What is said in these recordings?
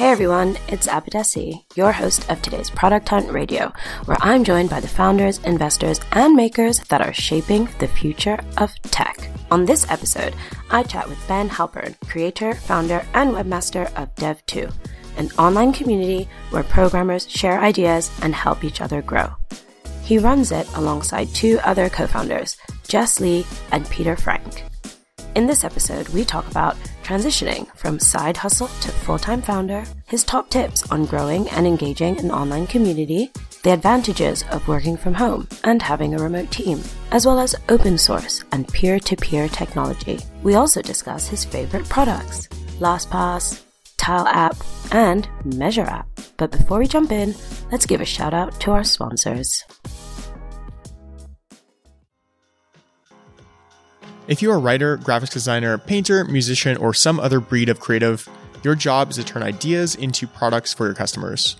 Hey everyone, it's Abadesi, your host of today's Product Hunt Radio, where I'm joined by the founders, investors, and makers that are shaping the future of tech. On this episode, I chat with Ben Halpern, creator, founder, and webmaster of Dev2, an online community where programmers share ideas and help each other grow. He runs it alongside two other co founders, Jess Lee and Peter Frank. In this episode, we talk about transitioning from side hustle to full time founder, his top tips on growing and engaging an online community, the advantages of working from home and having a remote team, as well as open source and peer to peer technology. We also discuss his favorite products LastPass, Tile App, and Measure App. But before we jump in, let's give a shout out to our sponsors. If you're a writer, graphics designer, painter, musician, or some other breed of creative, your job is to turn ideas into products for your customers.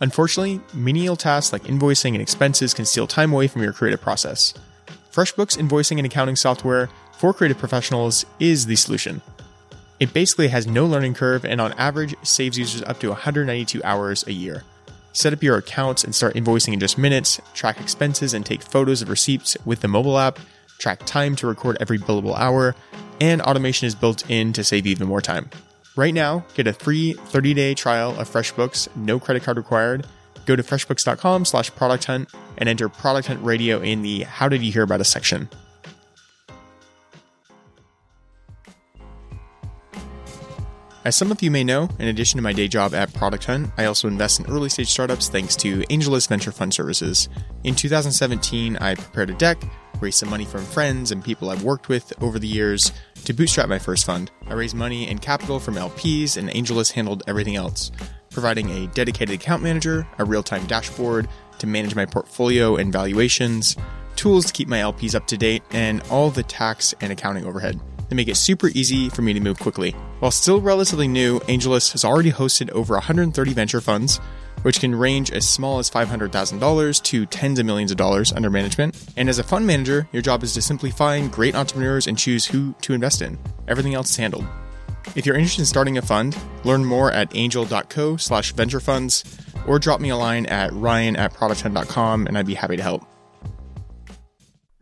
Unfortunately, menial tasks like invoicing and expenses can steal time away from your creative process. FreshBooks invoicing and accounting software for creative professionals is the solution. It basically has no learning curve and on average saves users up to 192 hours a year. Set up your accounts and start invoicing in just minutes, track expenses and take photos of receipts with the mobile app, track time to record every billable hour, and automation is built in to save even more time. Right now, get a free 30-day trial of FreshBooks, no credit card required. Go to freshbooks.com slash product hunt and enter Product Hunt Radio in the How Did You Hear About Us section. As some of you may know, in addition to my day job at Product Hunt, I also invest in early stage startups thanks to AngelList Venture Fund Services. In 2017, I prepared a deck, raised some money from friends and people I've worked with over the years to bootstrap my first fund. I raised money and capital from LPs, and AngelList handled everything else, providing a dedicated account manager, a real time dashboard to manage my portfolio and valuations, tools to keep my LPs up to date, and all the tax and accounting overhead. They make it super easy for me to move quickly. While still relatively new, AngelList has already hosted over 130 venture funds, which can range as small as $500,000 to tens of millions of dollars under management. And as a fund manager, your job is to simply find great entrepreneurs and choose who to invest in. Everything else is handled. If you're interested in starting a fund, learn more at angel.co slash venture funds or drop me a line at ryan at producthunt.com and I'd be happy to help.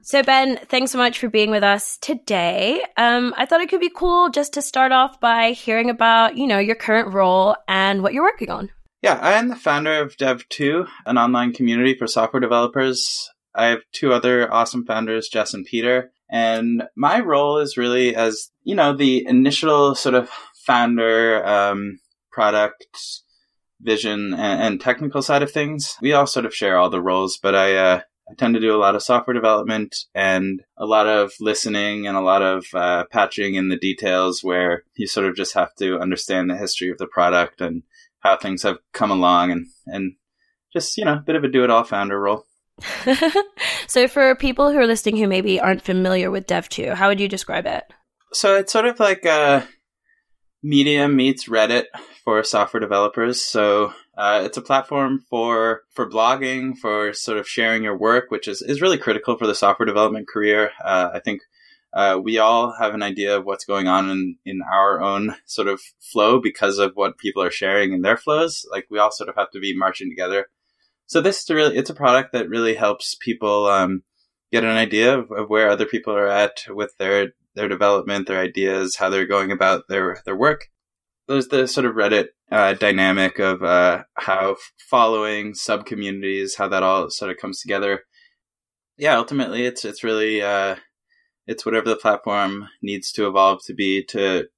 So, Ben, thanks so much for being with us today. Um, I thought it could be cool just to start off by hearing about, you know, your current role and what you're working on. Yeah, I am the founder of Dev2, an online community for software developers. I have two other awesome founders, Jess and Peter. And my role is really as, you know, the initial sort of founder, um, product, vision, and, and, technical side of things. We all sort of share all the roles, but I, uh, I tend to do a lot of software development and a lot of listening and a lot of uh, patching in the details where you sort of just have to understand the history of the product and how things have come along and, and just, you know, a bit of a do it all founder role. so for people who are listening who maybe aren't familiar with Dev2, how would you describe it? So it's sort of like a Medium meets Reddit for software developers. So uh, it's a platform for for blogging, for sort of sharing your work, which is, is really critical for the software development career. Uh, I think uh, we all have an idea of what's going on in, in our own sort of flow because of what people are sharing in their flows. Like we all sort of have to be marching together. So this is a really, it's a product that really helps people, um, get an idea of, of, where other people are at with their, their development, their ideas, how they're going about their, their work. There's the sort of Reddit uh, dynamic of uh, how following sub communities, how that all sort of comes together. Yeah, ultimately, it's it's really uh, it's whatever the platform needs to evolve to be to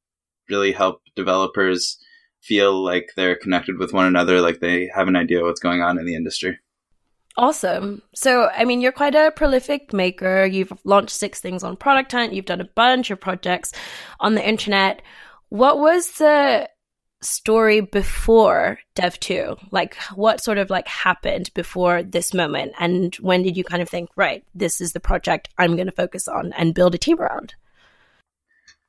really help developers feel like they're connected with one another, like they have an idea of what's going on in the industry. Awesome. So, I mean, you're quite a prolific maker. You've launched six things on Product Hunt. You've done a bunch of projects on the internet. What was the story before Dev 2? Like what sort of like happened before this moment? And when did you kind of think, right, this is the project I'm going to focus on and build a team around?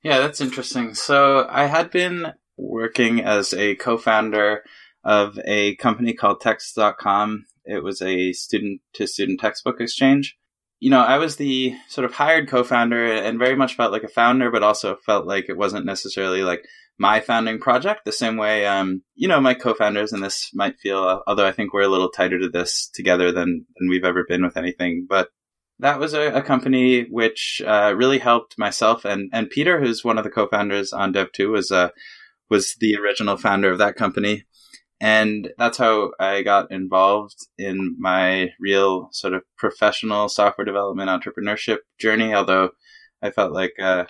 Yeah, that's interesting. So I had been working as a co-founder of a company called text.com. It was a student to student textbook exchange. You know, I was the sort of hired co-founder and very much felt like a founder, but also felt like it wasn't necessarily like my founding project the same way um, you know my co-founders and this might feel although i think we're a little tighter to this together than than we've ever been with anything but that was a, a company which uh, really helped myself and and peter who's one of the co-founders on dev2 was uh was the original founder of that company and that's how I got involved in my real sort of professional software development entrepreneurship journey. Although I felt like uh,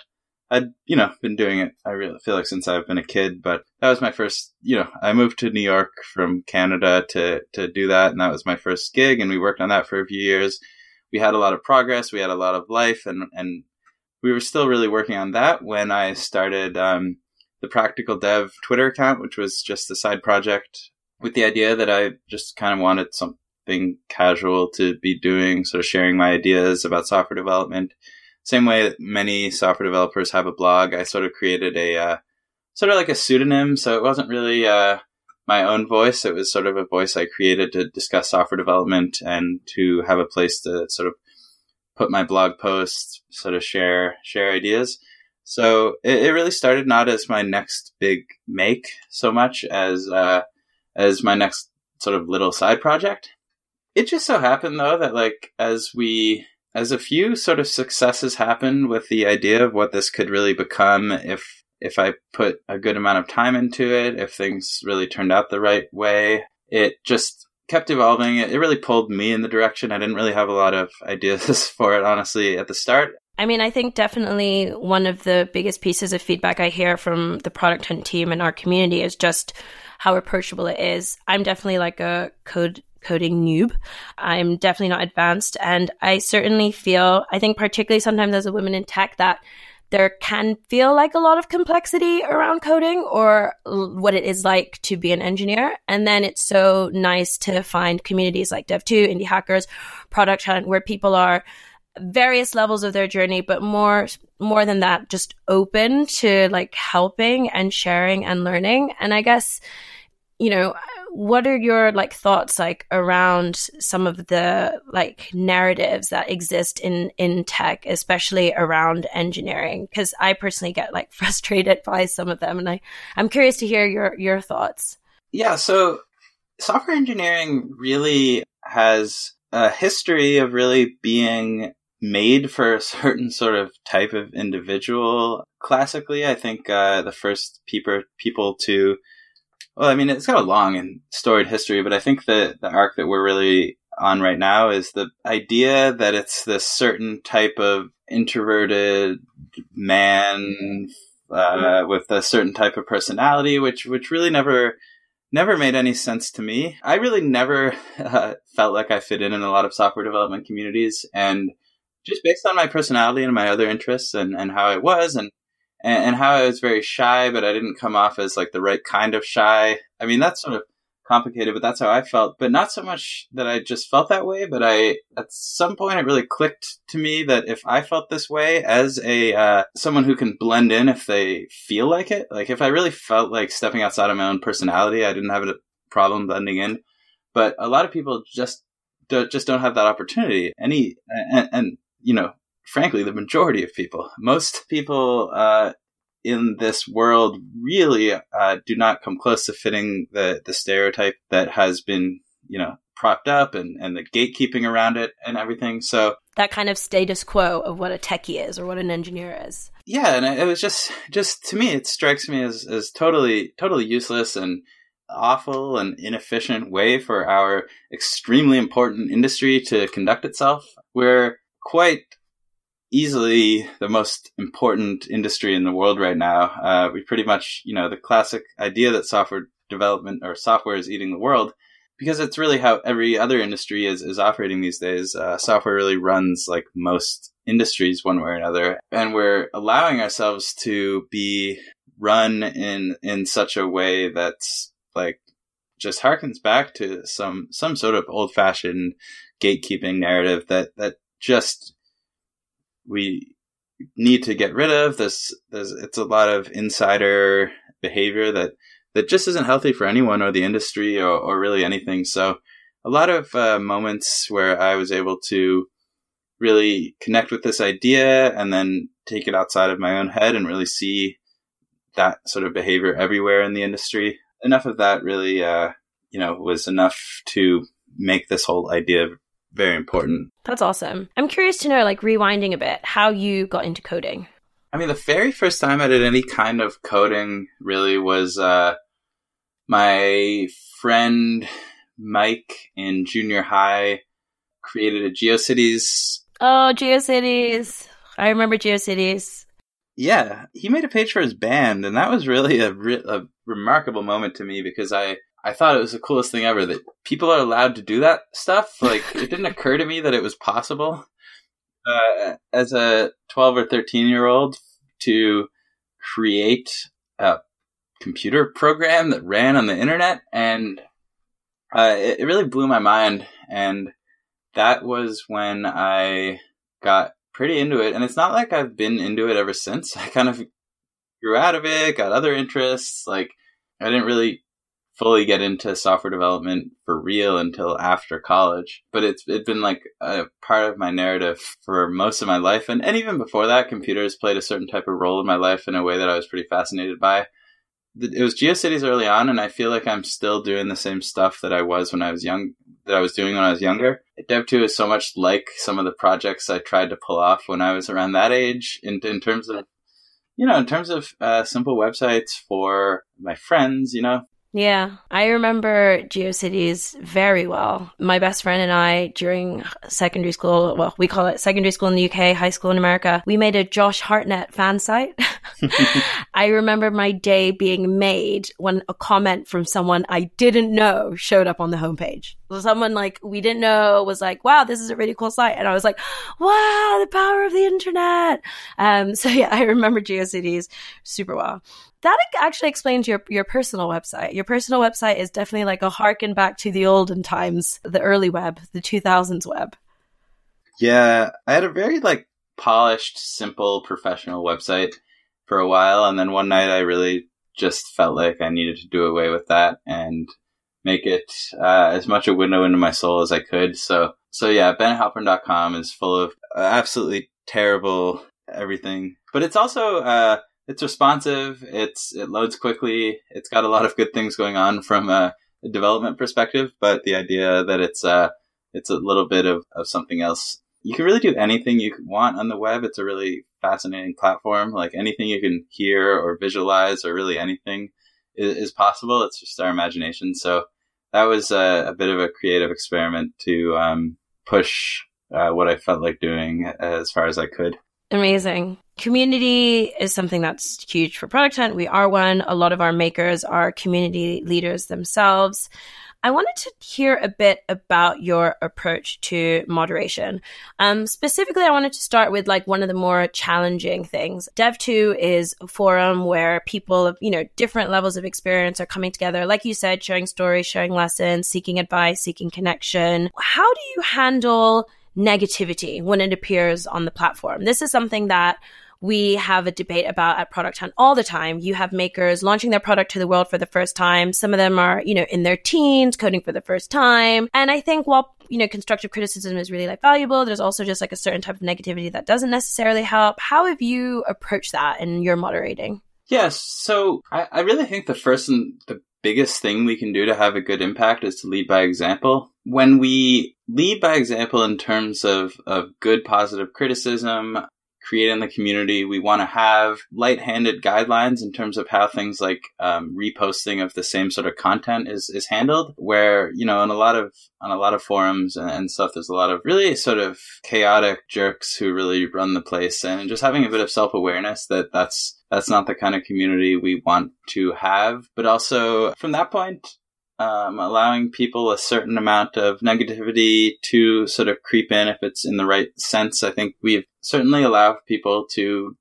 I'd you know been doing it. I really feel like since I've been a kid, but that was my first. You know, I moved to New York from Canada to to do that, and that was my first gig. And we worked on that for a few years. We had a lot of progress. We had a lot of life, and and we were still really working on that when I started um, the Practical Dev Twitter account, which was just a side project with the idea that I just kind of wanted something casual to be doing, sort of sharing my ideas about software development same way that many software developers have a blog, I sort of created a uh, sort of like a pseudonym. So it wasn't really uh, my own voice. It was sort of a voice I created to discuss software development and to have a place to sort of put my blog posts, sort of share share ideas. So it, it really started not as my next big make so much as uh, as my next sort of little side project. It just so happened though that like as we as a few sort of successes happened with the idea of what this could really become if if I put a good amount of time into it, if things really turned out the right way, it just kept evolving. It, really pulled me in the direction. I didn't really have a lot of ideas for it, honestly, at the start. I mean, I think definitely one of the biggest pieces of feedback I hear from the product hunt team and our community is just how approachable it is. I'm definitely like a code coding noob. I'm definitely not advanced. And I certainly feel, I think, particularly sometimes as a woman in tech, that there can feel like a lot of complexity around coding or what it is like to be an engineer. And then it's so nice to find communities like Dev2, Indie Hackers, Product Hunt, where people are various levels of their journey, but more more than that, just open to like helping and sharing and learning. And I guess, you know, what are your like thoughts like around some of the like narratives that exist in in tech especially around engineering? Because i personally get like frustrated by some of them and i i'm curious to hear your your thoughts. Yeah so software engineering really has a history of really being made for a certain sort of type of individual. Classically i think uh, the first people people to well, I mean, it's got a long and storied history, but I think that the arc that we're really on right now is the idea that it's this certain type of introverted man uh, with a certain type of personality, which which really never never made any sense to me. I really never uh, felt like I fit in in a lot of software development communities, and just based on my personality and my other interests and, and how I was and and, and how I was very shy, but I didn't come off as like the right kind of shy. I mean, that's sort of complicated, but that's how I felt. But not so much that I just felt that way, but I at some point it really clicked to me that if I felt this way as a uh, someone who can blend in if they feel like it, like if I really felt like stepping outside of my own personality, I didn't have a problem blending in. But a lot of people just do, just don't have that opportunity. Any and, and you know frankly, the majority of people. Most people uh, in this world really uh, do not come close to fitting the, the stereotype that has been, you know, propped up and, and the gatekeeping around it and everything. So that kind of status quo of what a techie is or what an engineer is. Yeah, and it was just just to me it strikes me as, as totally totally useless and awful and inefficient way for our extremely important industry to conduct itself. We're quite easily the most important industry in the world right now. Uh, we pretty much, you know, the classic idea that software development or software is eating the world because it's really how every other industry is, is operating these days. Uh, software really runs like most industries one way or another. And we're allowing ourselves to be run in, in such a way that's like just harkens back to some, some sort of old fashioned gatekeeping narrative that, that just we need to get rid of. This, there's, it's a lot of insider behavior that, that just isn't healthy for anyone or the industry or, or really anything. So a lot of uh, moments where I was able to really connect with this idea and then take it outside of my own head and really see that sort of behavior everywhere in the industry. Enough of that really, uh, you know, was enough to make this whole idea very important. That's awesome. I'm curious to know, like, rewinding a bit, how you got into coding. I mean, the very first time I did any kind of coding really was uh, my friend Mike in junior high created a GeoCities. Oh, GeoCities. I remember GeoCities. Yeah, he made a page for his band, and that was really a, re- a remarkable moment to me because I I thought it was the coolest thing ever that people are allowed to do that stuff. Like, it didn't occur to me that it was possible uh, as a 12 or 13 year old to create a computer program that ran on the internet. And uh, it, it really blew my mind. And that was when I got pretty into it. And it's not like I've been into it ever since. I kind of grew out of it, got other interests. Like, I didn't really fully get into software development for real until after college. But it's it's been like a part of my narrative for most of my life, and and even before that, computers played a certain type of role in my life in a way that I was pretty fascinated by. It was GeoCities early on, and I feel like I'm still doing the same stuff that I was when I was young. That I was doing when I was younger. Dev2 is so much like some of the projects I tried to pull off when I was around that age. In in terms of you know, in terms of uh, simple websites for my friends, you know, yeah, I remember GeoCities very well. My best friend and I, during secondary school, well, we call it secondary school in the UK, high school in America, we made a Josh Hartnett fan site. I remember my day being made when a comment from someone I didn't know showed up on the homepage. So someone like we didn't know was like, "Wow, this is a really cool site," and I was like, "Wow, the power of the internet!" Um, so yeah, I remember GeoCities super well that actually explains your your personal website. Your personal website is definitely like a harken back to the olden times, the early web, the 2000s web. Yeah, I had a very like polished, simple, professional website for a while, and then one night I really just felt like I needed to do away with that and make it uh, as much a window into my soul as I could. So, so yeah, benhalpern.com is full of uh, absolutely terrible everything, but it's also uh, it's responsive. It's it loads quickly. It's got a lot of good things going on from a, a development perspective. But the idea that it's uh it's a little bit of, of something else. You can really do anything you want on the web. It's a really fascinating platform. Like anything you can hear or visualize or really anything is, is possible. It's just our imagination. So that was a, a bit of a creative experiment to um, push uh, what I felt like doing as far as I could. Amazing. Community is something that's huge for Product Hunt. We are one. A lot of our makers are community leaders themselves. I wanted to hear a bit about your approach to moderation. Um, specifically, I wanted to start with like one of the more challenging things. Dev2 is a forum where people of, you know, different levels of experience are coming together. Like you said, sharing stories, sharing lessons, seeking advice, seeking connection. How do you handle negativity when it appears on the platform. This is something that we have a debate about at Product Hunt all the time. You have makers launching their product to the world for the first time. Some of them are, you know, in their teens, coding for the first time. And I think while, you know, constructive criticism is really like valuable, there's also just like a certain type of negativity that doesn't necessarily help. How have you approached that in your moderating? Yes. So I, I really think the first and the biggest thing we can do to have a good impact is to lead by example. When we lead by example in terms of, of good positive criticism, creating the community, we want to have light-handed guidelines in terms of how things like um, reposting of the same sort of content is, is handled. Where you know, in a lot of on a lot of forums and, and stuff, there's a lot of really sort of chaotic jerks who really run the place, and just having a bit of self-awareness that that's that's not the kind of community we want to have. But also from that point, um, allowing people a certain amount of negativity to sort of creep in if it's in the right sense. I think we've certainly allowed people to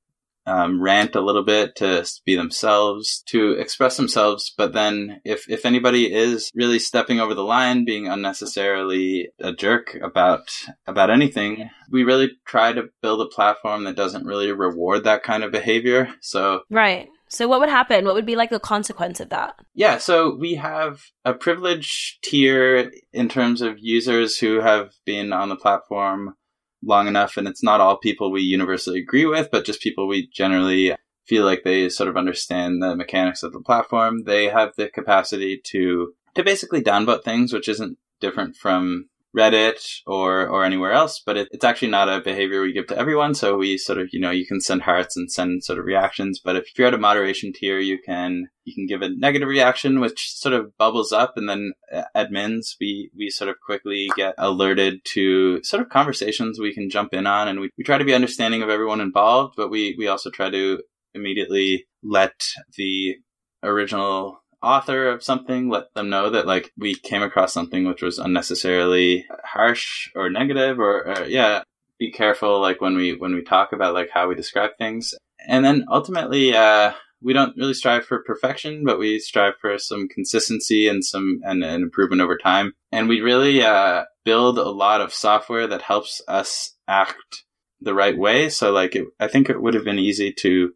um, rant a little bit, to be themselves, to express themselves. But then, if if anybody is really stepping over the line, being unnecessarily a jerk about about anything, we really try to build a platform that doesn't really reward that kind of behavior. So right. So what would happen? What would be like the consequence of that? Yeah, so we have a privilege tier in terms of users who have been on the platform long enough, and it's not all people we universally agree with, but just people we generally feel like they sort of understand the mechanics of the platform, they have the capacity to to basically downvote things, which isn't different from Reddit or or anywhere else, but it, it's actually not a behavior we give to everyone. So we sort of you know you can send hearts and send sort of reactions, but if you're at a moderation tier, you can you can give a negative reaction, which sort of bubbles up, and then uh, admins we we sort of quickly get alerted to sort of conversations we can jump in on, and we, we try to be understanding of everyone involved, but we we also try to immediately let the original author of something let them know that like we came across something which was unnecessarily harsh or negative or, or yeah be careful like when we when we talk about like how we describe things. And then ultimately uh we don't really strive for perfection but we strive for some consistency and some and, and improvement over time. And we really uh build a lot of software that helps us act the right way. So like it, i think it would have been easy to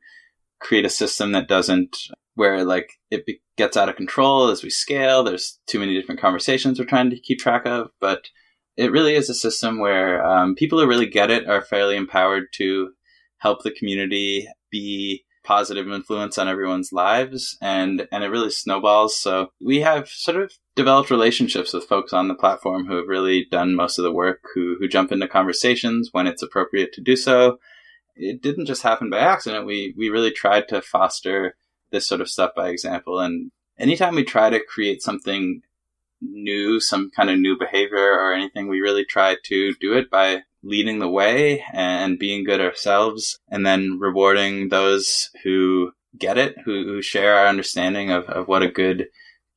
create a system that doesn't where like it be- gets out of control as we scale. There's too many different conversations we're trying to keep track of, but it really is a system where um, people who really get it are fairly empowered to help the community be positive influence on everyone's lives and and it really snowballs. So we have sort of developed relationships with folks on the platform who have really done most of the work who who jump into conversations when it's appropriate to do so. It didn't just happen by accident. We we really tried to foster this sort of stuff by example. And anytime we try to create something new, some kind of new behavior or anything, we really try to do it by leading the way and being good ourselves and then rewarding those who get it, who, who share our understanding of, of what a good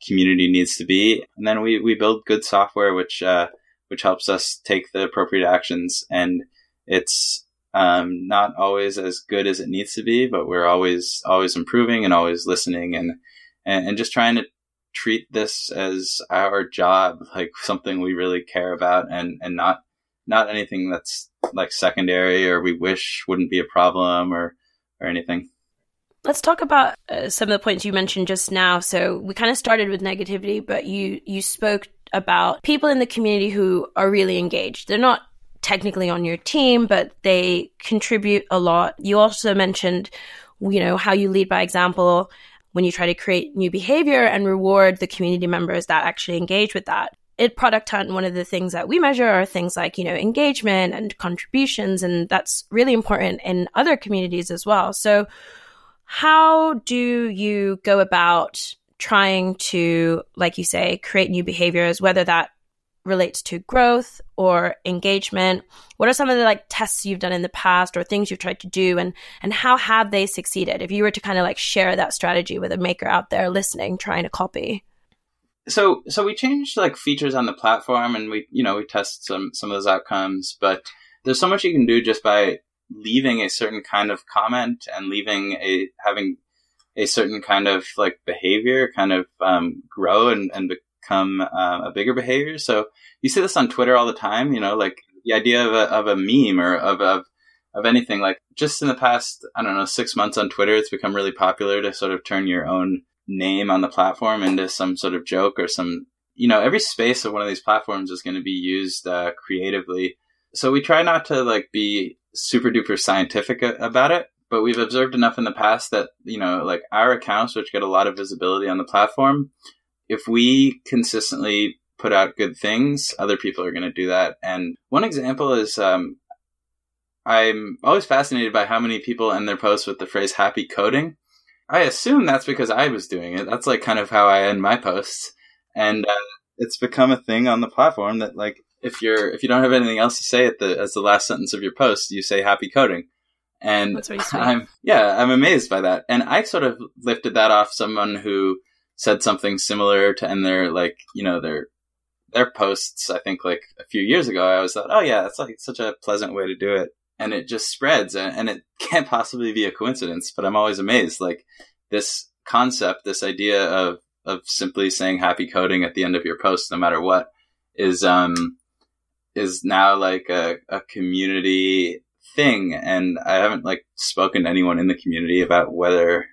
community needs to be. And then we, we build good software, which, uh, which helps us take the appropriate actions. And it's, um, not always as good as it needs to be, but we're always always improving and always listening and, and and, just trying to treat this as our job, like something we really care about, and and not not anything that's like secondary or we wish wouldn't be a problem or or anything. Let's talk about uh, some of the points you mentioned just now. So we kind of started with negativity, but you you spoke about people in the community who are really engaged. They're not technically on your team, but they contribute a lot. You also mentioned, you know, how you lead by example when you try to create new behavior and reward the community members that actually engage with that. At Product Hunt, one of the things that we measure are things like, you know, engagement and contributions, and that's really important in other communities as well. So, how do you go about trying to, like you say, create new behaviors, whether that relates to growth or engagement? What are some of the like tests you've done in the past or things you've tried to do and and how have they succeeded? If you were to kind of like share that strategy with a maker out there listening trying to copy. So so we changed like features on the platform and we you know we test some some of those outcomes but there's so much you can do just by leaving a certain kind of comment and leaving a having a certain kind of like behavior kind of um, grow and, and become uh, a bigger behavior. So you see this on Twitter all the time, you know, like the idea of a, of a meme or of, of, of anything like just in the past, I don't know, six months on Twitter, it's become really popular to sort of turn your own name on the platform into some sort of joke or some, you know, every space of one of these platforms is going to be used uh, creatively. So we try not to like be super duper scientific about it, but we've observed enough in the past that, you know, like our accounts, which get a lot of visibility on the platform, if we consistently put out good things, other people are going to do that. And one example is um, I'm always fascinated by how many people end their posts with the phrase happy coding. I assume that's because I was doing it. That's like kind of how I end my posts. And uh, it's become a thing on the platform that like if you're if you don't have anything else to say at the as the last sentence of your post, you say happy coding. And I'm yeah, I'm amazed by that. And I sort of lifted that off someone who said something similar to end their like you know their their posts. I think like a few years ago, I was thought, oh yeah, that's like such a pleasant way to do it, and it just spreads, and, and it can't possibly be a coincidence. But I'm always amazed, like this concept, this idea of of simply saying happy coding at the end of your post, no matter what, is um is now like a, a community thing and i haven't like spoken to anyone in the community about whether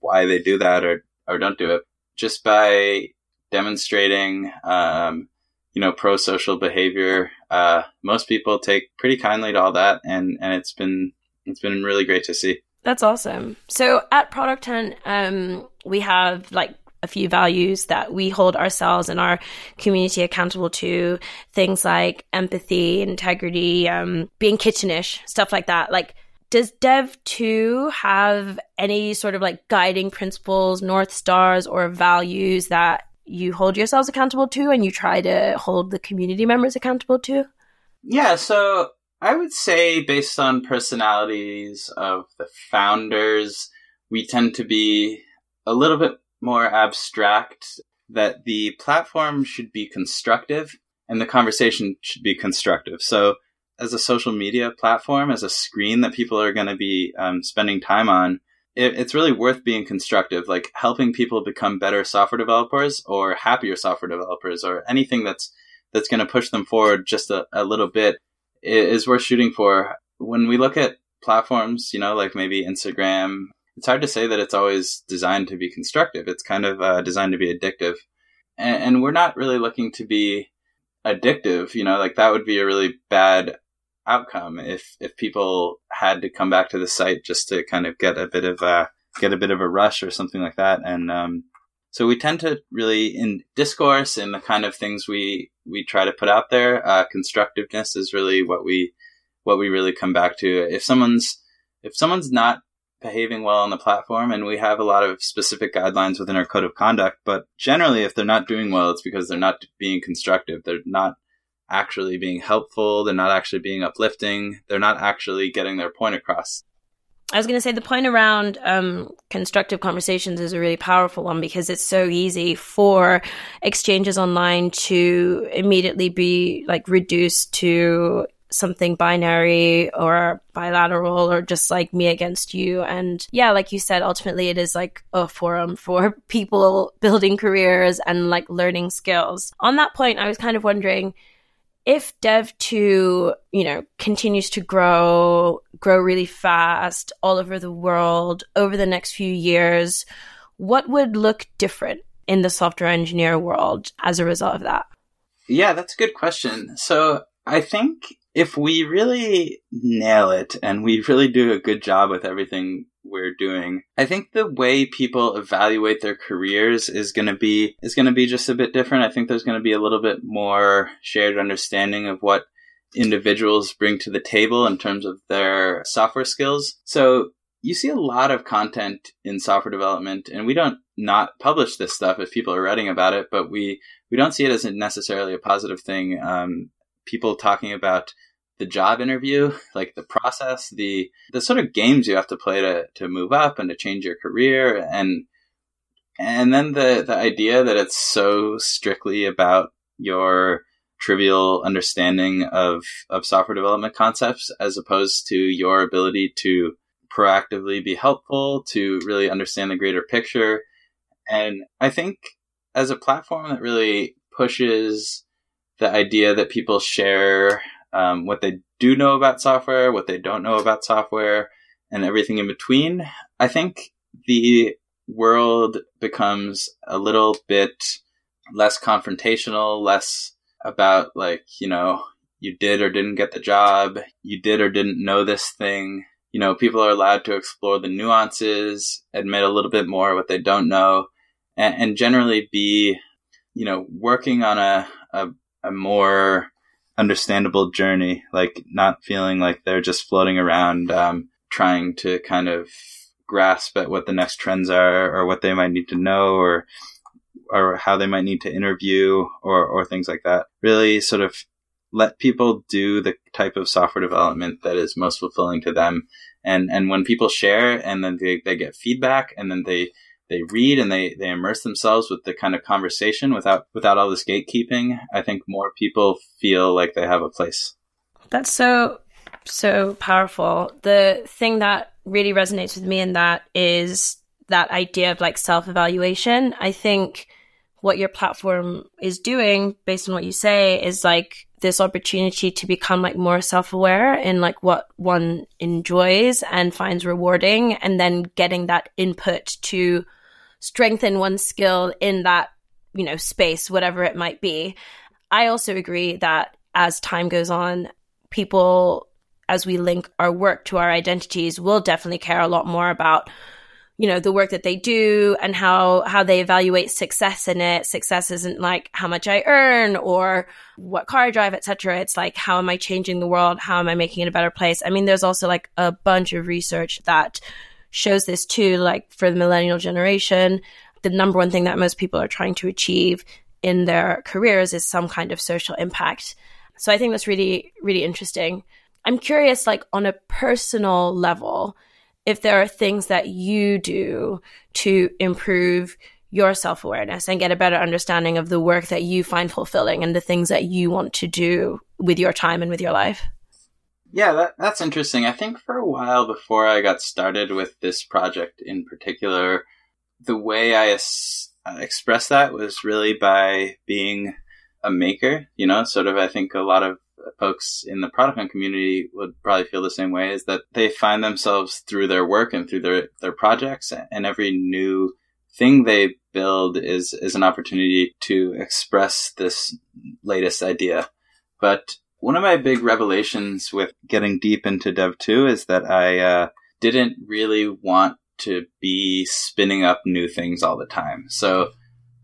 why they do that or or don't do it just by demonstrating, um, you know, pro social behavior. Uh, most people take pretty kindly to all that, and and it's been it's been really great to see. That's awesome. So at Product Hunt, um, we have like a few values that we hold ourselves and our community accountable to. Things like empathy, integrity, um, being kitchenish, stuff like that. Like, does Dev 2 have any sort of like guiding principles, North Stars, or values that you hold yourselves accountable to and you try to hold the community members accountable to? Yeah, so I would say, based on personalities of the founders, we tend to be a little bit more abstract, that the platform should be constructive and the conversation should be constructive. So, as a social media platform, as a screen that people are going to be um, spending time on, it, it's really worth being constructive, like helping people become better software developers or happier software developers or anything that's that's going to push them forward just a, a little bit is worth shooting for. When we look at platforms, you know, like maybe Instagram, it's hard to say that it's always designed to be constructive. It's kind of uh, designed to be addictive. And, and we're not really looking to be addictive, you know, like that would be a really bad outcome if if people had to come back to the site just to kind of get a bit of a get a bit of a rush or something like that. And um, so we tend to really in discourse and the kind of things we we try to put out there uh, constructiveness is really what we what we really come back to. If someone's if someone's not behaving well on the platform and we have a lot of specific guidelines within our code of conduct but generally if they're not doing well it's because they're not being constructive. They're not actually being helpful. They're not actually being uplifting. They're not actually getting their point across. I was going to say the point around um, constructive conversations is a really powerful one because it's so easy for exchanges online to immediately be like reduced to something binary or bilateral or just like me against you. And yeah, like you said, ultimately it is like a forum for people building careers and like learning skills. On that point, I was kind of wondering if dev2 you know continues to grow grow really fast all over the world over the next few years what would look different in the software engineer world as a result of that? Yeah that's a good question. So i think if we really nail it and we really do a good job with everything we're doing. I think the way people evaluate their careers is going to be is going to be just a bit different. I think there's going to be a little bit more shared understanding of what individuals bring to the table in terms of their software skills. So you see a lot of content in software development and we don't not publish this stuff if people are writing about it, but we, we don't see it as necessarily a positive thing. Um, people talking about the job interview, like the process, the the sort of games you have to play to to move up and to change your career and and then the the idea that it's so strictly about your trivial understanding of of software development concepts as opposed to your ability to proactively be helpful to really understand the greater picture. And i think as a platform that really pushes the idea that people share um, what they do know about software, what they don't know about software, and everything in between. I think the world becomes a little bit less confrontational, less about like, you know, you did or didn't get the job, you did or didn't know this thing. You know, people are allowed to explore the nuances, admit a little bit more what they don't know, and, and generally be, you know, working on a, a, a more understandable journey, like not feeling like they're just floating around, um, trying to kind of grasp at what the next trends are or what they might need to know or or how they might need to interview or or things like that. Really sort of let people do the type of software development that is most fulfilling to them. And and when people share and then they, they get feedback and then they they read and they they immerse themselves with the kind of conversation without without all this gatekeeping i think more people feel like they have a place. That's so so powerful. The thing that really resonates with me in that is that idea of like self-evaluation. I think what your platform is doing based on what you say is like this opportunity to become like more self-aware in like what one enjoys and finds rewarding and then getting that input to strengthen one's skill in that, you know, space, whatever it might be. I also agree that as time goes on, people as we link our work to our identities, will definitely care a lot more about you know the work that they do and how how they evaluate success in it. Success isn't like how much i earn or what car i drive etc it's like how am i changing the world? How am i making it a better place? I mean there's also like a bunch of research that shows this too like for the millennial generation the number one thing that most people are trying to achieve in their careers is some kind of social impact so i think that's really really interesting i'm curious like on a personal level if there are things that you do to improve your self awareness and get a better understanding of the work that you find fulfilling and the things that you want to do with your time and with your life. Yeah, that, that's interesting. I think for a while before I got started with this project in particular, the way I es- uh, expressed that was really by being a maker. You know, sort of, I think a lot of folks in the product hunt community would probably feel the same way is that they find themselves through their work and through their, their projects and every new thing they build is, is an opportunity to express this latest idea. But one of my big revelations with getting deep into Dev 2 is that I uh, didn't really want to be spinning up new things all the time. So,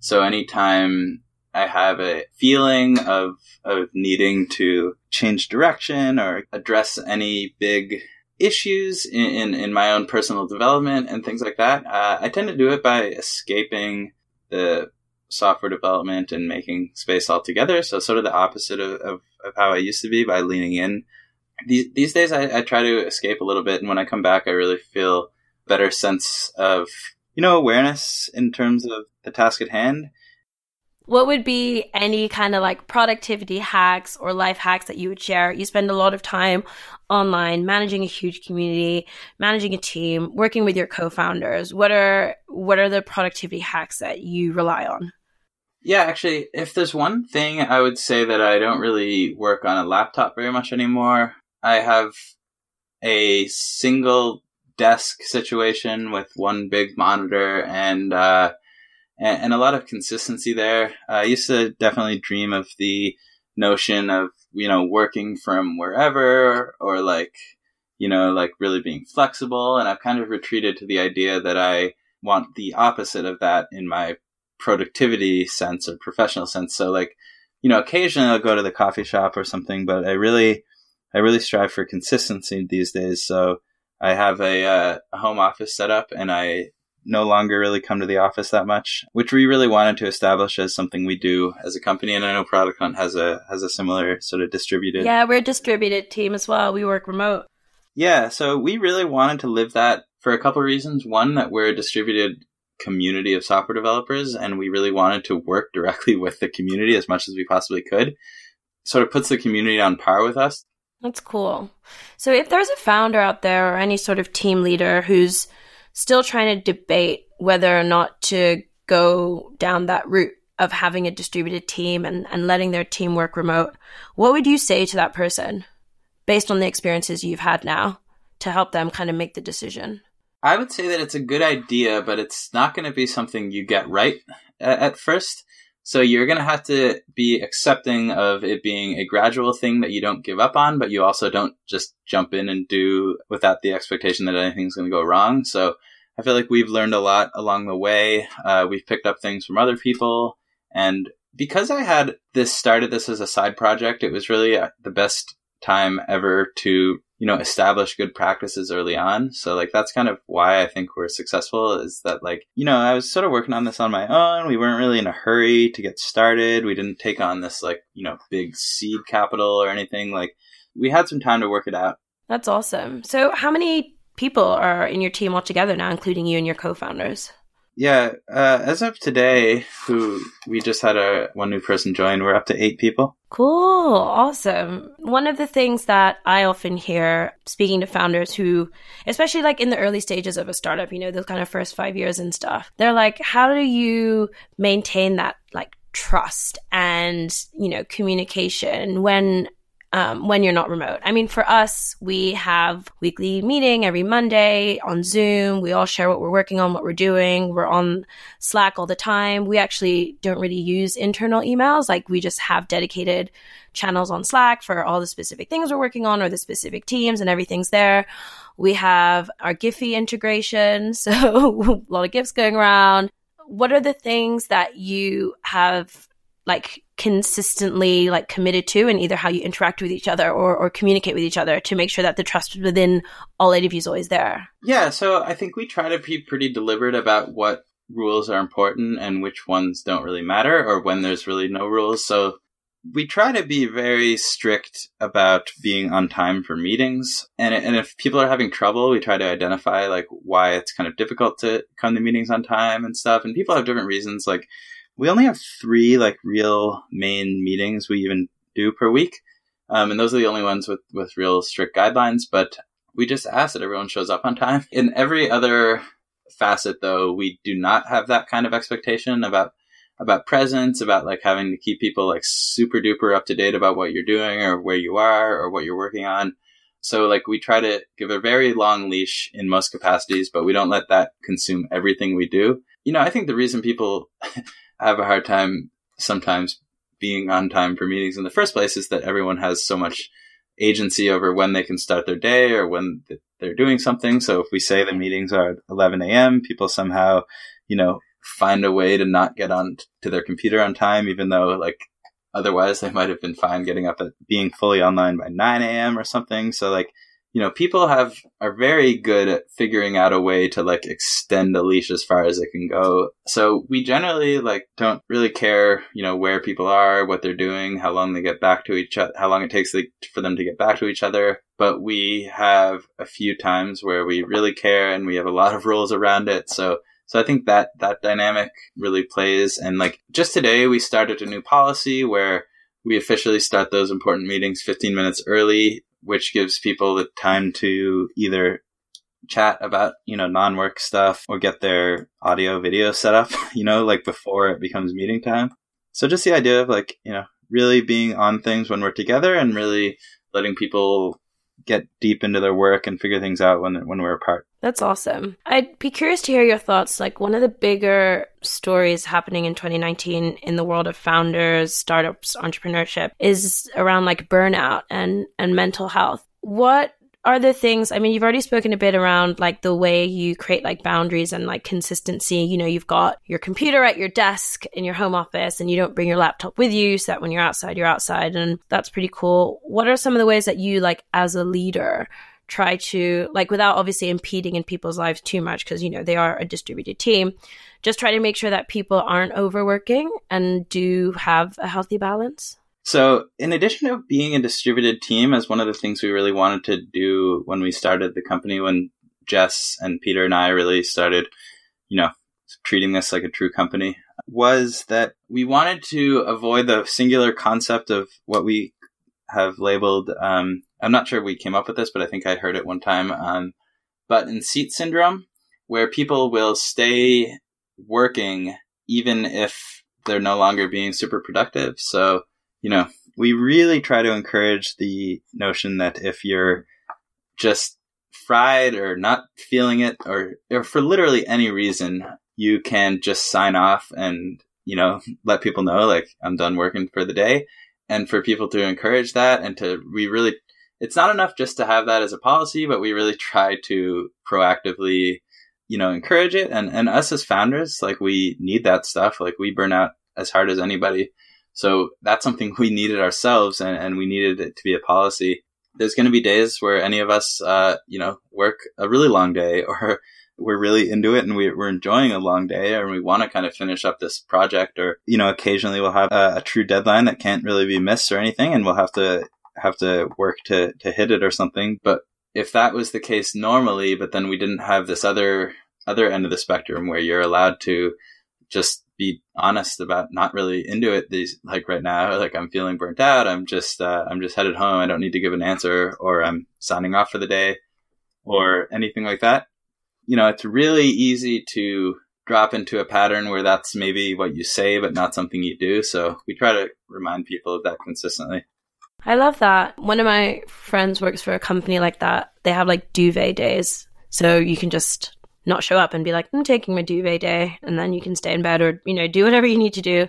so anytime I have a feeling of of needing to change direction or address any big issues in, in, in my own personal development and things like that. Uh, I tend to do it by escaping the software development and making space altogether. So sort of the opposite of, of, of how I used to be by leaning in. These, these days I, I try to escape a little bit. And when I come back, I really feel better sense of, you know, awareness in terms of the task at hand what would be any kind of like productivity hacks or life hacks that you would share? You spend a lot of time online managing a huge community, managing a team, working with your co-founders. What are what are the productivity hacks that you rely on? Yeah, actually, if there's one thing I would say that I don't really work on a laptop very much anymore, I have a single desk situation with one big monitor and uh, and, and a lot of consistency there. I used to definitely dream of the notion of you know working from wherever or like you know like really being flexible, and I've kind of retreated to the idea that I want the opposite of that in my productivity sense or professional sense. So like you know occasionally I'll go to the coffee shop or something, but I really I really strive for consistency these days. So I have a, uh, a home office set up and I no longer really come to the office that much, which we really wanted to establish as something we do as a company. And I know Product Hunt has a has a similar sort of distributed. Yeah, we're a distributed team as well. We work remote. Yeah, so we really wanted to live that for a couple of reasons. One, that we're a distributed community of software developers, and we really wanted to work directly with the community as much as we possibly could. Sort of puts the community on par with us. That's cool. So if there's a founder out there or any sort of team leader who's still trying to debate whether or not to go down that route of having a distributed team and, and letting their team work remote. What would you say to that person based on the experiences you've had now to help them kind of make the decision? I would say that it's a good idea, but it's not going to be something you get right at first. So you're going to have to be accepting of it being a gradual thing that you don't give up on, but you also don't just jump in and do without the expectation that anything's going to go wrong. So I feel like we've learned a lot along the way. Uh, we've picked up things from other people. And because I had this started this as a side project, it was really uh, the best time ever to you know establish good practices early on. So like that's kind of why i think we're successful is that like you know i was sort of working on this on my own. We weren't really in a hurry to get started. We didn't take on this like you know big seed capital or anything. Like we had some time to work it out. That's awesome. So how many people are in your team altogether now including you and your co-founders yeah, uh, as of today, who we just had a one new person join, we're up to eight people. Cool, awesome. One of the things that I often hear speaking to founders who, especially like in the early stages of a startup, you know, those kind of first five years and stuff, they're like, how do you maintain that like trust and you know communication when um, when you're not remote. I mean, for us, we have weekly meeting every Monday on Zoom. We all share what we're working on, what we're doing. We're on Slack all the time. We actually don't really use internal emails. Like we just have dedicated channels on Slack for all the specific things we're working on or the specific teams and everything's there. We have our Giphy integration. So a lot of GIFs going around. What are the things that you have like consistently like committed to and either how you interact with each other or, or communicate with each other to make sure that the trust within all eight of you is always there. Yeah so i think we try to be pretty deliberate about what rules are important and which ones don't really matter or when there's really no rules. So we try to be very strict about being on time for meetings. And, and if people are having trouble we try to identify like why it's kind of difficult to come to meetings on time and stuff. And people have different reasons like we only have three like real main meetings we even do per week. Um, and those are the only ones with, with real strict guidelines, but we just ask that everyone shows up on time. In every other facet though, we do not have that kind of expectation about about presence, about like having to keep people like super duper up to date about what you're doing or where you are or what you're working on. So like we try to give a very long leash in most capacities, but we don't let that consume everything we do. You know, I think the reason people have a hard time sometimes being on time for meetings in the first place is that everyone has so much agency over when they can start their day or when they're doing something. So if we say the meetings are at 11 a.m., people somehow, you know, find a way to not get on to their computer on time, even though like otherwise they might have been fine getting up at being fully online by 9 a.m. or something. So like you know, people have are very good at figuring out a way to like extend a leash as far as it can go. So we generally like don't really care, you know, where people are, what they're doing, how long they get back to each other, how long it takes for them to get back to each other. But we have a few times where we really care and we have a lot of rules around it. So so I think that that dynamic really plays. And like just today, we started a new policy where we officially start those important meetings 15 minutes early which gives people the time to either chat about, you know, non work stuff or get their audio video set up, you know, like before it becomes meeting time. So just the idea of like, you know, really being on things when we're together and really letting people get deep into their work and figure things out when when we're apart. That's awesome. I'd be curious to hear your thoughts. Like one of the bigger stories happening in 2019 in the world of founders, startups, entrepreneurship is around like burnout and and mental health. What are the things i mean you've already spoken a bit around like the way you create like boundaries and like consistency. You know you've got your computer at your desk in your home office and you don't bring your laptop with you so that when you're outside you're outside and that's pretty cool. What are some of the ways that you like as a leader try to like without obviously impeding in people's lives too much because you know they are a distributed team just try to make sure that people aren't overworking and do have a healthy balance so, in addition to being a distributed team, as one of the things we really wanted to do when we started the company, when Jess and Peter and I really started, you know, treating this like a true company, was that we wanted to avoid the singular concept of what we have labeled. Um, I'm not sure we came up with this, but I think I heard it one time. Um, button seat syndrome, where people will stay working even if they're no longer being super productive. So you know, we really try to encourage the notion that if you're just fried or not feeling it or, or for literally any reason, you can just sign off and, you know, let people know, like, I'm done working for the day. And for people to encourage that and to, we really, it's not enough just to have that as a policy, but we really try to proactively, you know, encourage it. And, and us as founders, like, we need that stuff. Like, we burn out as hard as anybody. So that's something we needed ourselves and, and we needed it to be a policy. There's going to be days where any of us, uh, you know, work a really long day or we're really into it and we, are enjoying a long day and we want to kind of finish up this project or, you know, occasionally we'll have a, a true deadline that can't really be missed or anything and we'll have to have to work to, to hit it or something. But if that was the case normally, but then we didn't have this other, other end of the spectrum where you're allowed to just be honest about not really into it these like right now like i'm feeling burnt out i'm just uh, i'm just headed home i don't need to give an answer or i'm signing off for the day or anything like that you know it's really easy to drop into a pattern where that's maybe what you say but not something you do so we try to remind people of that consistently I love that. One of my friends works for a company like that. They have like duvet days. So you can just not show up and be like, I'm taking my duvet day. And then you can stay in bed or, you know, do whatever you need to do.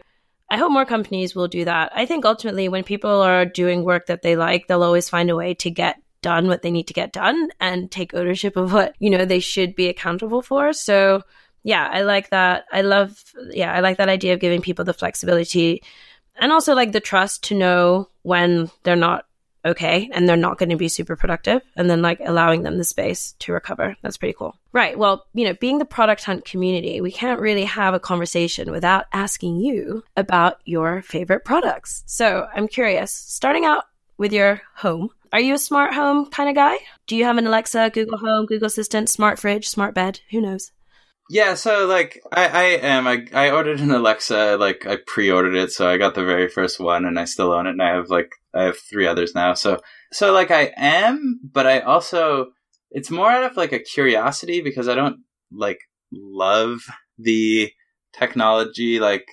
I hope more companies will do that. I think ultimately, when people are doing work that they like, they'll always find a way to get done what they need to get done and take ownership of what, you know, they should be accountable for. So, yeah, I like that. I love, yeah, I like that idea of giving people the flexibility and also like the trust to know when they're not okay and they're not going to be super productive and then like allowing them the space to recover. That's pretty cool. Right. Well, you know, being the product hunt community, we can't really have a conversation without asking you about your favorite products. So I'm curious, starting out with your home, are you a smart home kind of guy? Do you have an Alexa, Google Home, Google Assistant, smart fridge, smart bed? Who knows? Yeah, so like I, I am I, I ordered an Alexa like I pre-ordered it, so I got the very first one, and I still own it, and I have like I have three others now. So so like I am, but I also it's more out of like a curiosity because I don't like love the technology like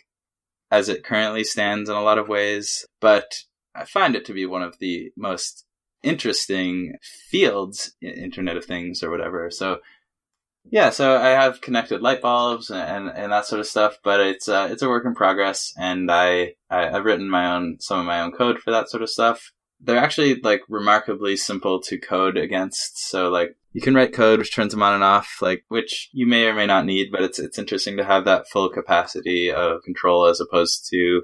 as it currently stands in a lot of ways, but I find it to be one of the most interesting fields, Internet of Things or whatever. So yeah, so I have connected light bulbs and, and that sort of stuff, but it's uh, it's a work in progress, and I, I have written my own some of my own code for that sort of stuff. They're actually like remarkably simple to code against. So like you can write code which turns them on and off, like which you may or may not need, but it's it's interesting to have that full capacity of control as opposed to you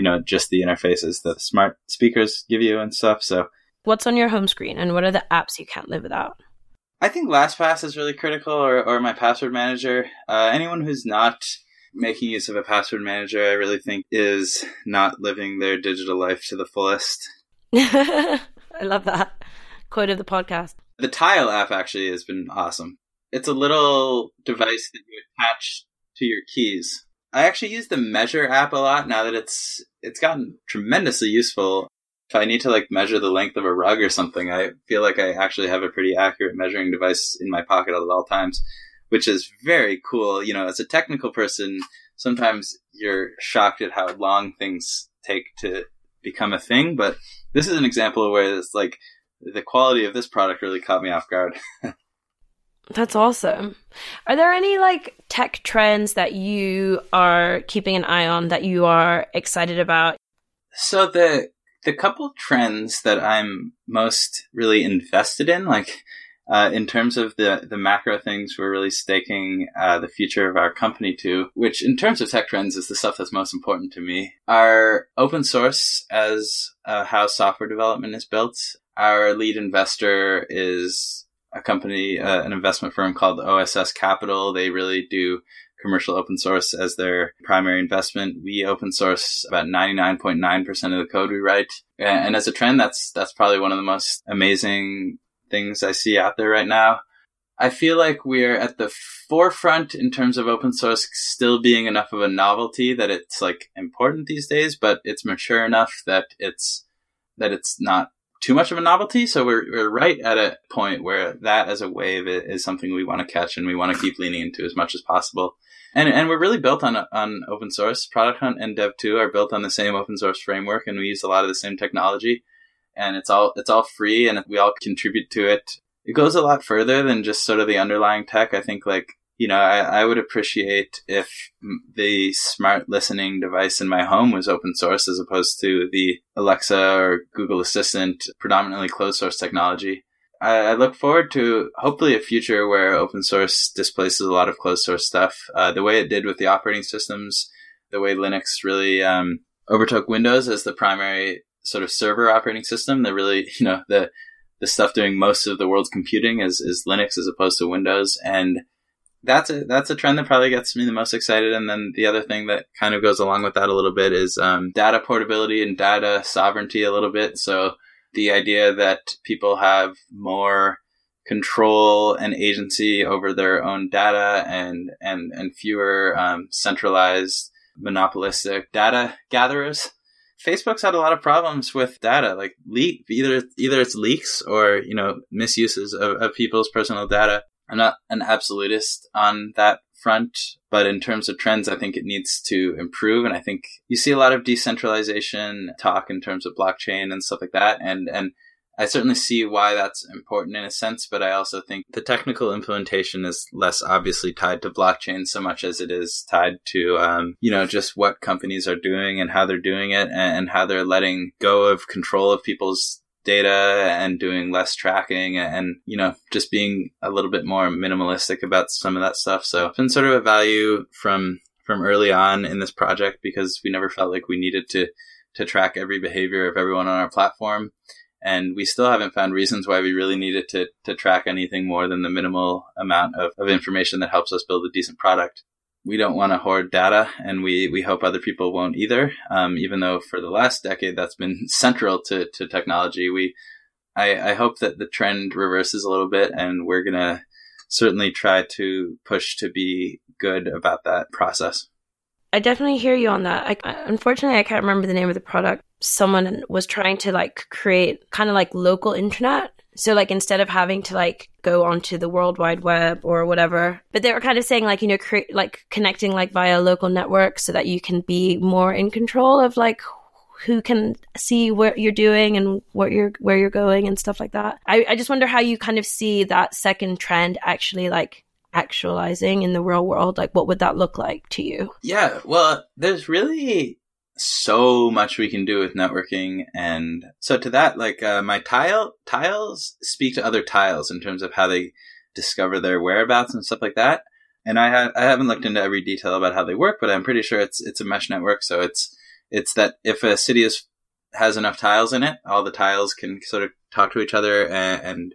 know just the interfaces that smart speakers give you and stuff. So what's on your home screen, and what are the apps you can't live without? I think LastPass is really critical, or, or my password manager. Uh, anyone who's not making use of a password manager, I really think is not living their digital life to the fullest. I love that quote of the podcast. The Tile app actually has been awesome. It's a little device that you attach to your keys. I actually use the Measure app a lot now that it's it's gotten tremendously useful if I need to like measure the length of a rug or something, I feel like I actually have a pretty accurate measuring device in my pocket at all times, which is very cool. You know, as a technical person, sometimes you're shocked at how long things take to become a thing, but this is an example of where it's like the quality of this product really caught me off guard. That's awesome. Are there any like tech trends that you are keeping an eye on that you are excited about? So the the couple trends that I'm most really invested in, like uh, in terms of the the macro things we're really staking uh, the future of our company to, which in terms of tech trends is the stuff that's most important to me, are open source as uh, how software development is built. Our lead investor is a company, uh, an investment firm called OSS Capital. They really do commercial open source as their primary investment. We open source about 99.9% of the code we write. And as a trend, that's, that's probably one of the most amazing things I see out there right now. I feel like we're at the forefront in terms of open source still being enough of a novelty that it's like important these days, but it's mature enough that it's, that it's not too much of a novelty. So we're, we're right at a point where that as a wave is something we want to catch and we want to keep leaning into as much as possible and and we're really built on on open source. Product Hunt and dev.to are built on the same open source framework, and we use a lot of the same technology. And it's all it's all free, and we all contribute to it. It goes a lot further than just sort of the underlying tech. I think like you know, I, I would appreciate if the smart listening device in my home was open source as opposed to the Alexa or Google Assistant, predominantly closed source technology. I, look forward to hopefully a future where open source displaces a lot of closed source stuff. Uh, the way it did with the operating systems, the way Linux really um, overtook Windows as the primary sort of server operating system. The really, you know, the the stuff doing most of the world's computing is is Linux as opposed to Windows, and that's a that's a trend that probably gets me the most excited. And then the other thing that kind of goes along with that a little bit is um, data portability and data sovereignty a little bit. So the idea that people have more control and agency over their own data and and and fewer um, centralized monopolistic data gatherers. Facebook's had a lot of problems with data, like leak either either it's leaks or you know misuses of, of people's personal data. I'm not an absolutist on that front. But in terms of trends, I think it needs to improve. And I think you see a lot of decentralization talk in terms of blockchain and stuff like that. And, and I certainly see why that's important in a sense, but I also think the technical implementation is less obviously tied to blockchain so much as it is tied to, um, you know, just what companies are doing and how they're doing it and how they're letting go of control of people's data and doing less tracking and, you know, just being a little bit more minimalistic about some of that stuff. So it's been sort of a value from, from early on in this project because we never felt like we needed to, to track every behavior of everyone on our platform and we still haven't found reasons why we really needed to, to track anything more than the minimal amount of, of information that helps us build a decent product. We don't want to hoard data, and we, we hope other people won't either. Um, even though for the last decade that's been central to, to technology, we I, I hope that the trend reverses a little bit, and we're gonna certainly try to push to be good about that process. I definitely hear you on that. I, unfortunately, I can't remember the name of the product. Someone was trying to like create kind of like local internet. So like instead of having to like go onto the World Wide Web or whatever, but they were kind of saying like you know like connecting like via local networks so that you can be more in control of like who can see what you're doing and what you're where you're going and stuff like that. I, I just wonder how you kind of see that second trend actually like actualizing in the real world? Like, what would that look like to you? Yeah, well, there's really so much we can do with networking. And so to that like uh, my tile tiles speak to other tiles in terms of how they discover their whereabouts and stuff like that. And i ha- i haven't looked into every detail about how they work but i'm pretty sure it's it's a mesh network. So it's it's that if a city is has enough tiles in it all the tiles can sort of talk to each other and, and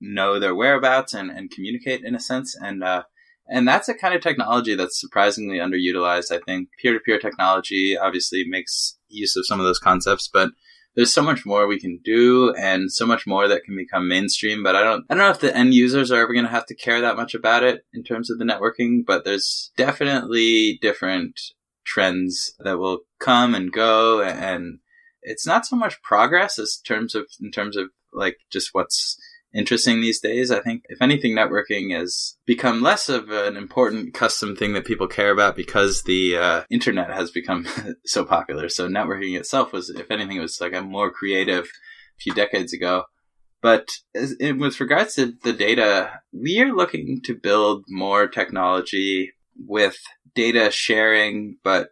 know their whereabouts and, and communicate in a sense. And, uh, and that's a kind of technology that's surprisingly underutilized. I think peer to peer technology obviously makes use of some of those concepts, but there's so much more we can do and so much more that can become mainstream. But I don't, I don't know if the end users are ever going to have to care that much about it in terms of the networking, but there's definitely different trends that will come and go. And it's not so much progress as terms of, in terms of like just what's interesting these days. I think, if anything, networking has become less of an important custom thing that people care about because the uh, internet has become so popular. So networking itself was, if anything, was like a more creative few decades ago. But as, with regards to the data, we are looking to build more technology with data sharing, but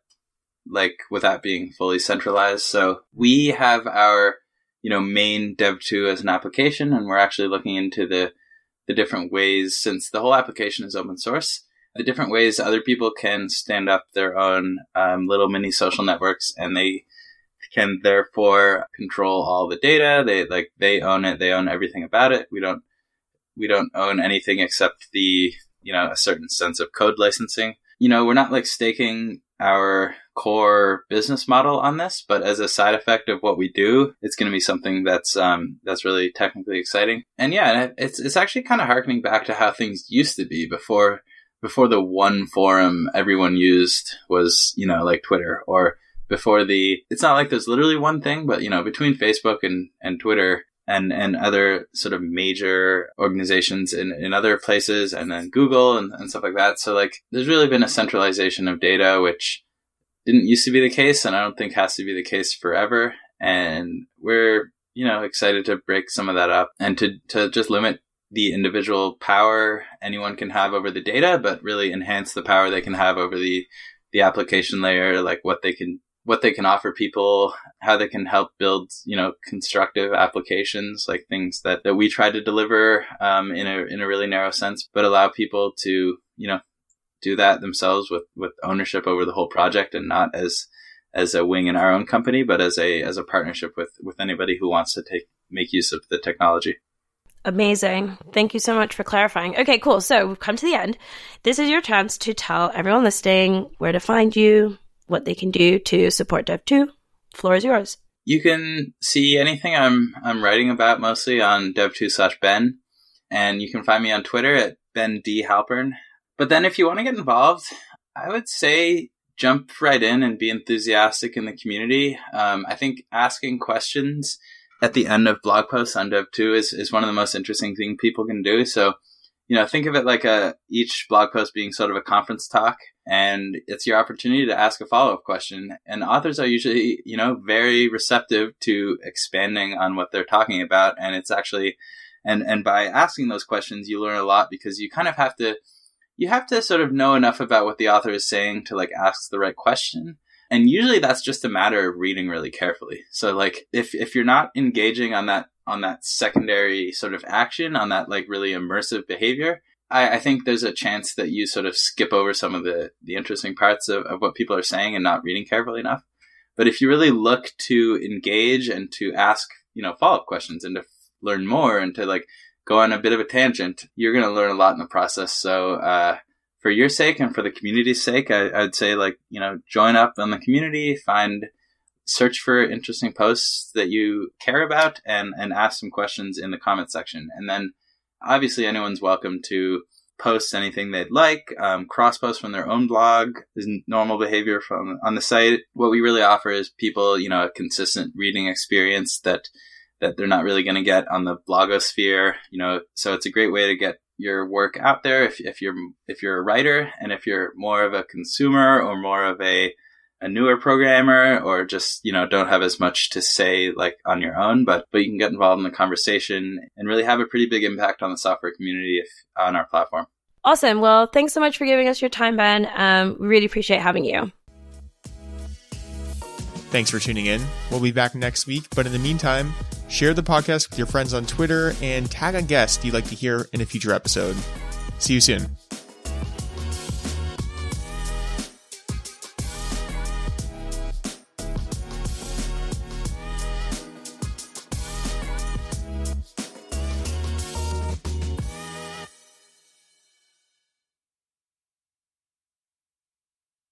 like without being fully centralized. So we have our you know, main dev.to as an application, and we're actually looking into the the different ways, since the whole application is open source, the different ways other people can stand up their own um, little mini social networks, and they can therefore control all the data. They like they own it. They own everything about it. We don't we don't own anything except the you know a certain sense of code licensing. You know, we're not like staking our core business model on this, but as a side effect of what we do, it's going to be something that's um, that's really technically exciting. And yeah, it's it's actually kind of harkening back to how things used to be before before the one forum everyone used was you know like Twitter or before the it's not like there's literally one thing, but you know between Facebook and and Twitter and and other sort of major organizations in, in other places and then Google and, and stuff like that. So like there's really been a centralization of data which didn't used to be the case and I don't think has to be the case forever. And we're, you know, excited to break some of that up and to, to just limit the individual power anyone can have over the data, but really enhance the power they can have over the, the application layer, like what they can what they can offer people, how they can help build, you know, constructive applications, like things that, that we try to deliver um, in a in a really narrow sense, but allow people to, you know, do that themselves with with ownership over the whole project and not as as a wing in our own company, but as a as a partnership with with anybody who wants to take make use of the technology. Amazing. Thank you so much for clarifying. Okay, cool. So we've come to the end. This is your chance to tell everyone listening where to find you, what they can do to support dev.to. Floor is yours. You can see anything I'm I'm writing about mostly on dev.to slash Ben, and you can find me on Twitter at Ben D Halpern. But then if you want to get involved, I would say jump right in and be enthusiastic in the community. Um, I think asking questions at the end of blog posts on dev.to is, is one of the most interesting things people can do. So you know, think of it like a each blog post being sort of a conference talk and it's your opportunity to ask a follow-up question. And authors are usually, you know, very receptive to expanding on what they're talking about. And it's actually and and by asking those questions you learn a lot because you kind of have to you have to sort of know enough about what the author is saying to like ask the right question. And usually that's just a matter of reading really carefully. So like if if you're not engaging on that on that secondary sort of action on that like really immersive behavior I, I think there's a chance that you sort of skip over some of the the interesting parts of, of what people are saying and not reading carefully enough but if you really look to engage and to ask you know follow-up questions and to learn more and to like go on a bit of a tangent, you're going to learn a lot in the process. So, uh, for your sake and for the community's sake, I, would say like, you know, join up on the community, find, search for interesting posts that you care about and, and ask some questions in the comment section. And then obviously anyone's welcome to post anything they'd like, um, cross post from their own blog is normal behavior from on the site. What we really offer is people, you know, a consistent reading experience that that they're not really going to get on the blogosphere, you know, so it's a great way to get your work out there if, if you're if you're a writer and if you're more of a consumer or more of a a newer programmer or just you know don't have as much to say like on your own but but you can get involved in the conversation and really have a pretty big impact on the software community if on our platform. Awesome. Well thanks so much for giving us your time ben. Um, we really appreciate having you. Thanks for tuning in. We'll be back next week but in the meantime Share the podcast with your friends on Twitter and tag a guest you'd like to hear in a future episode. See you soon.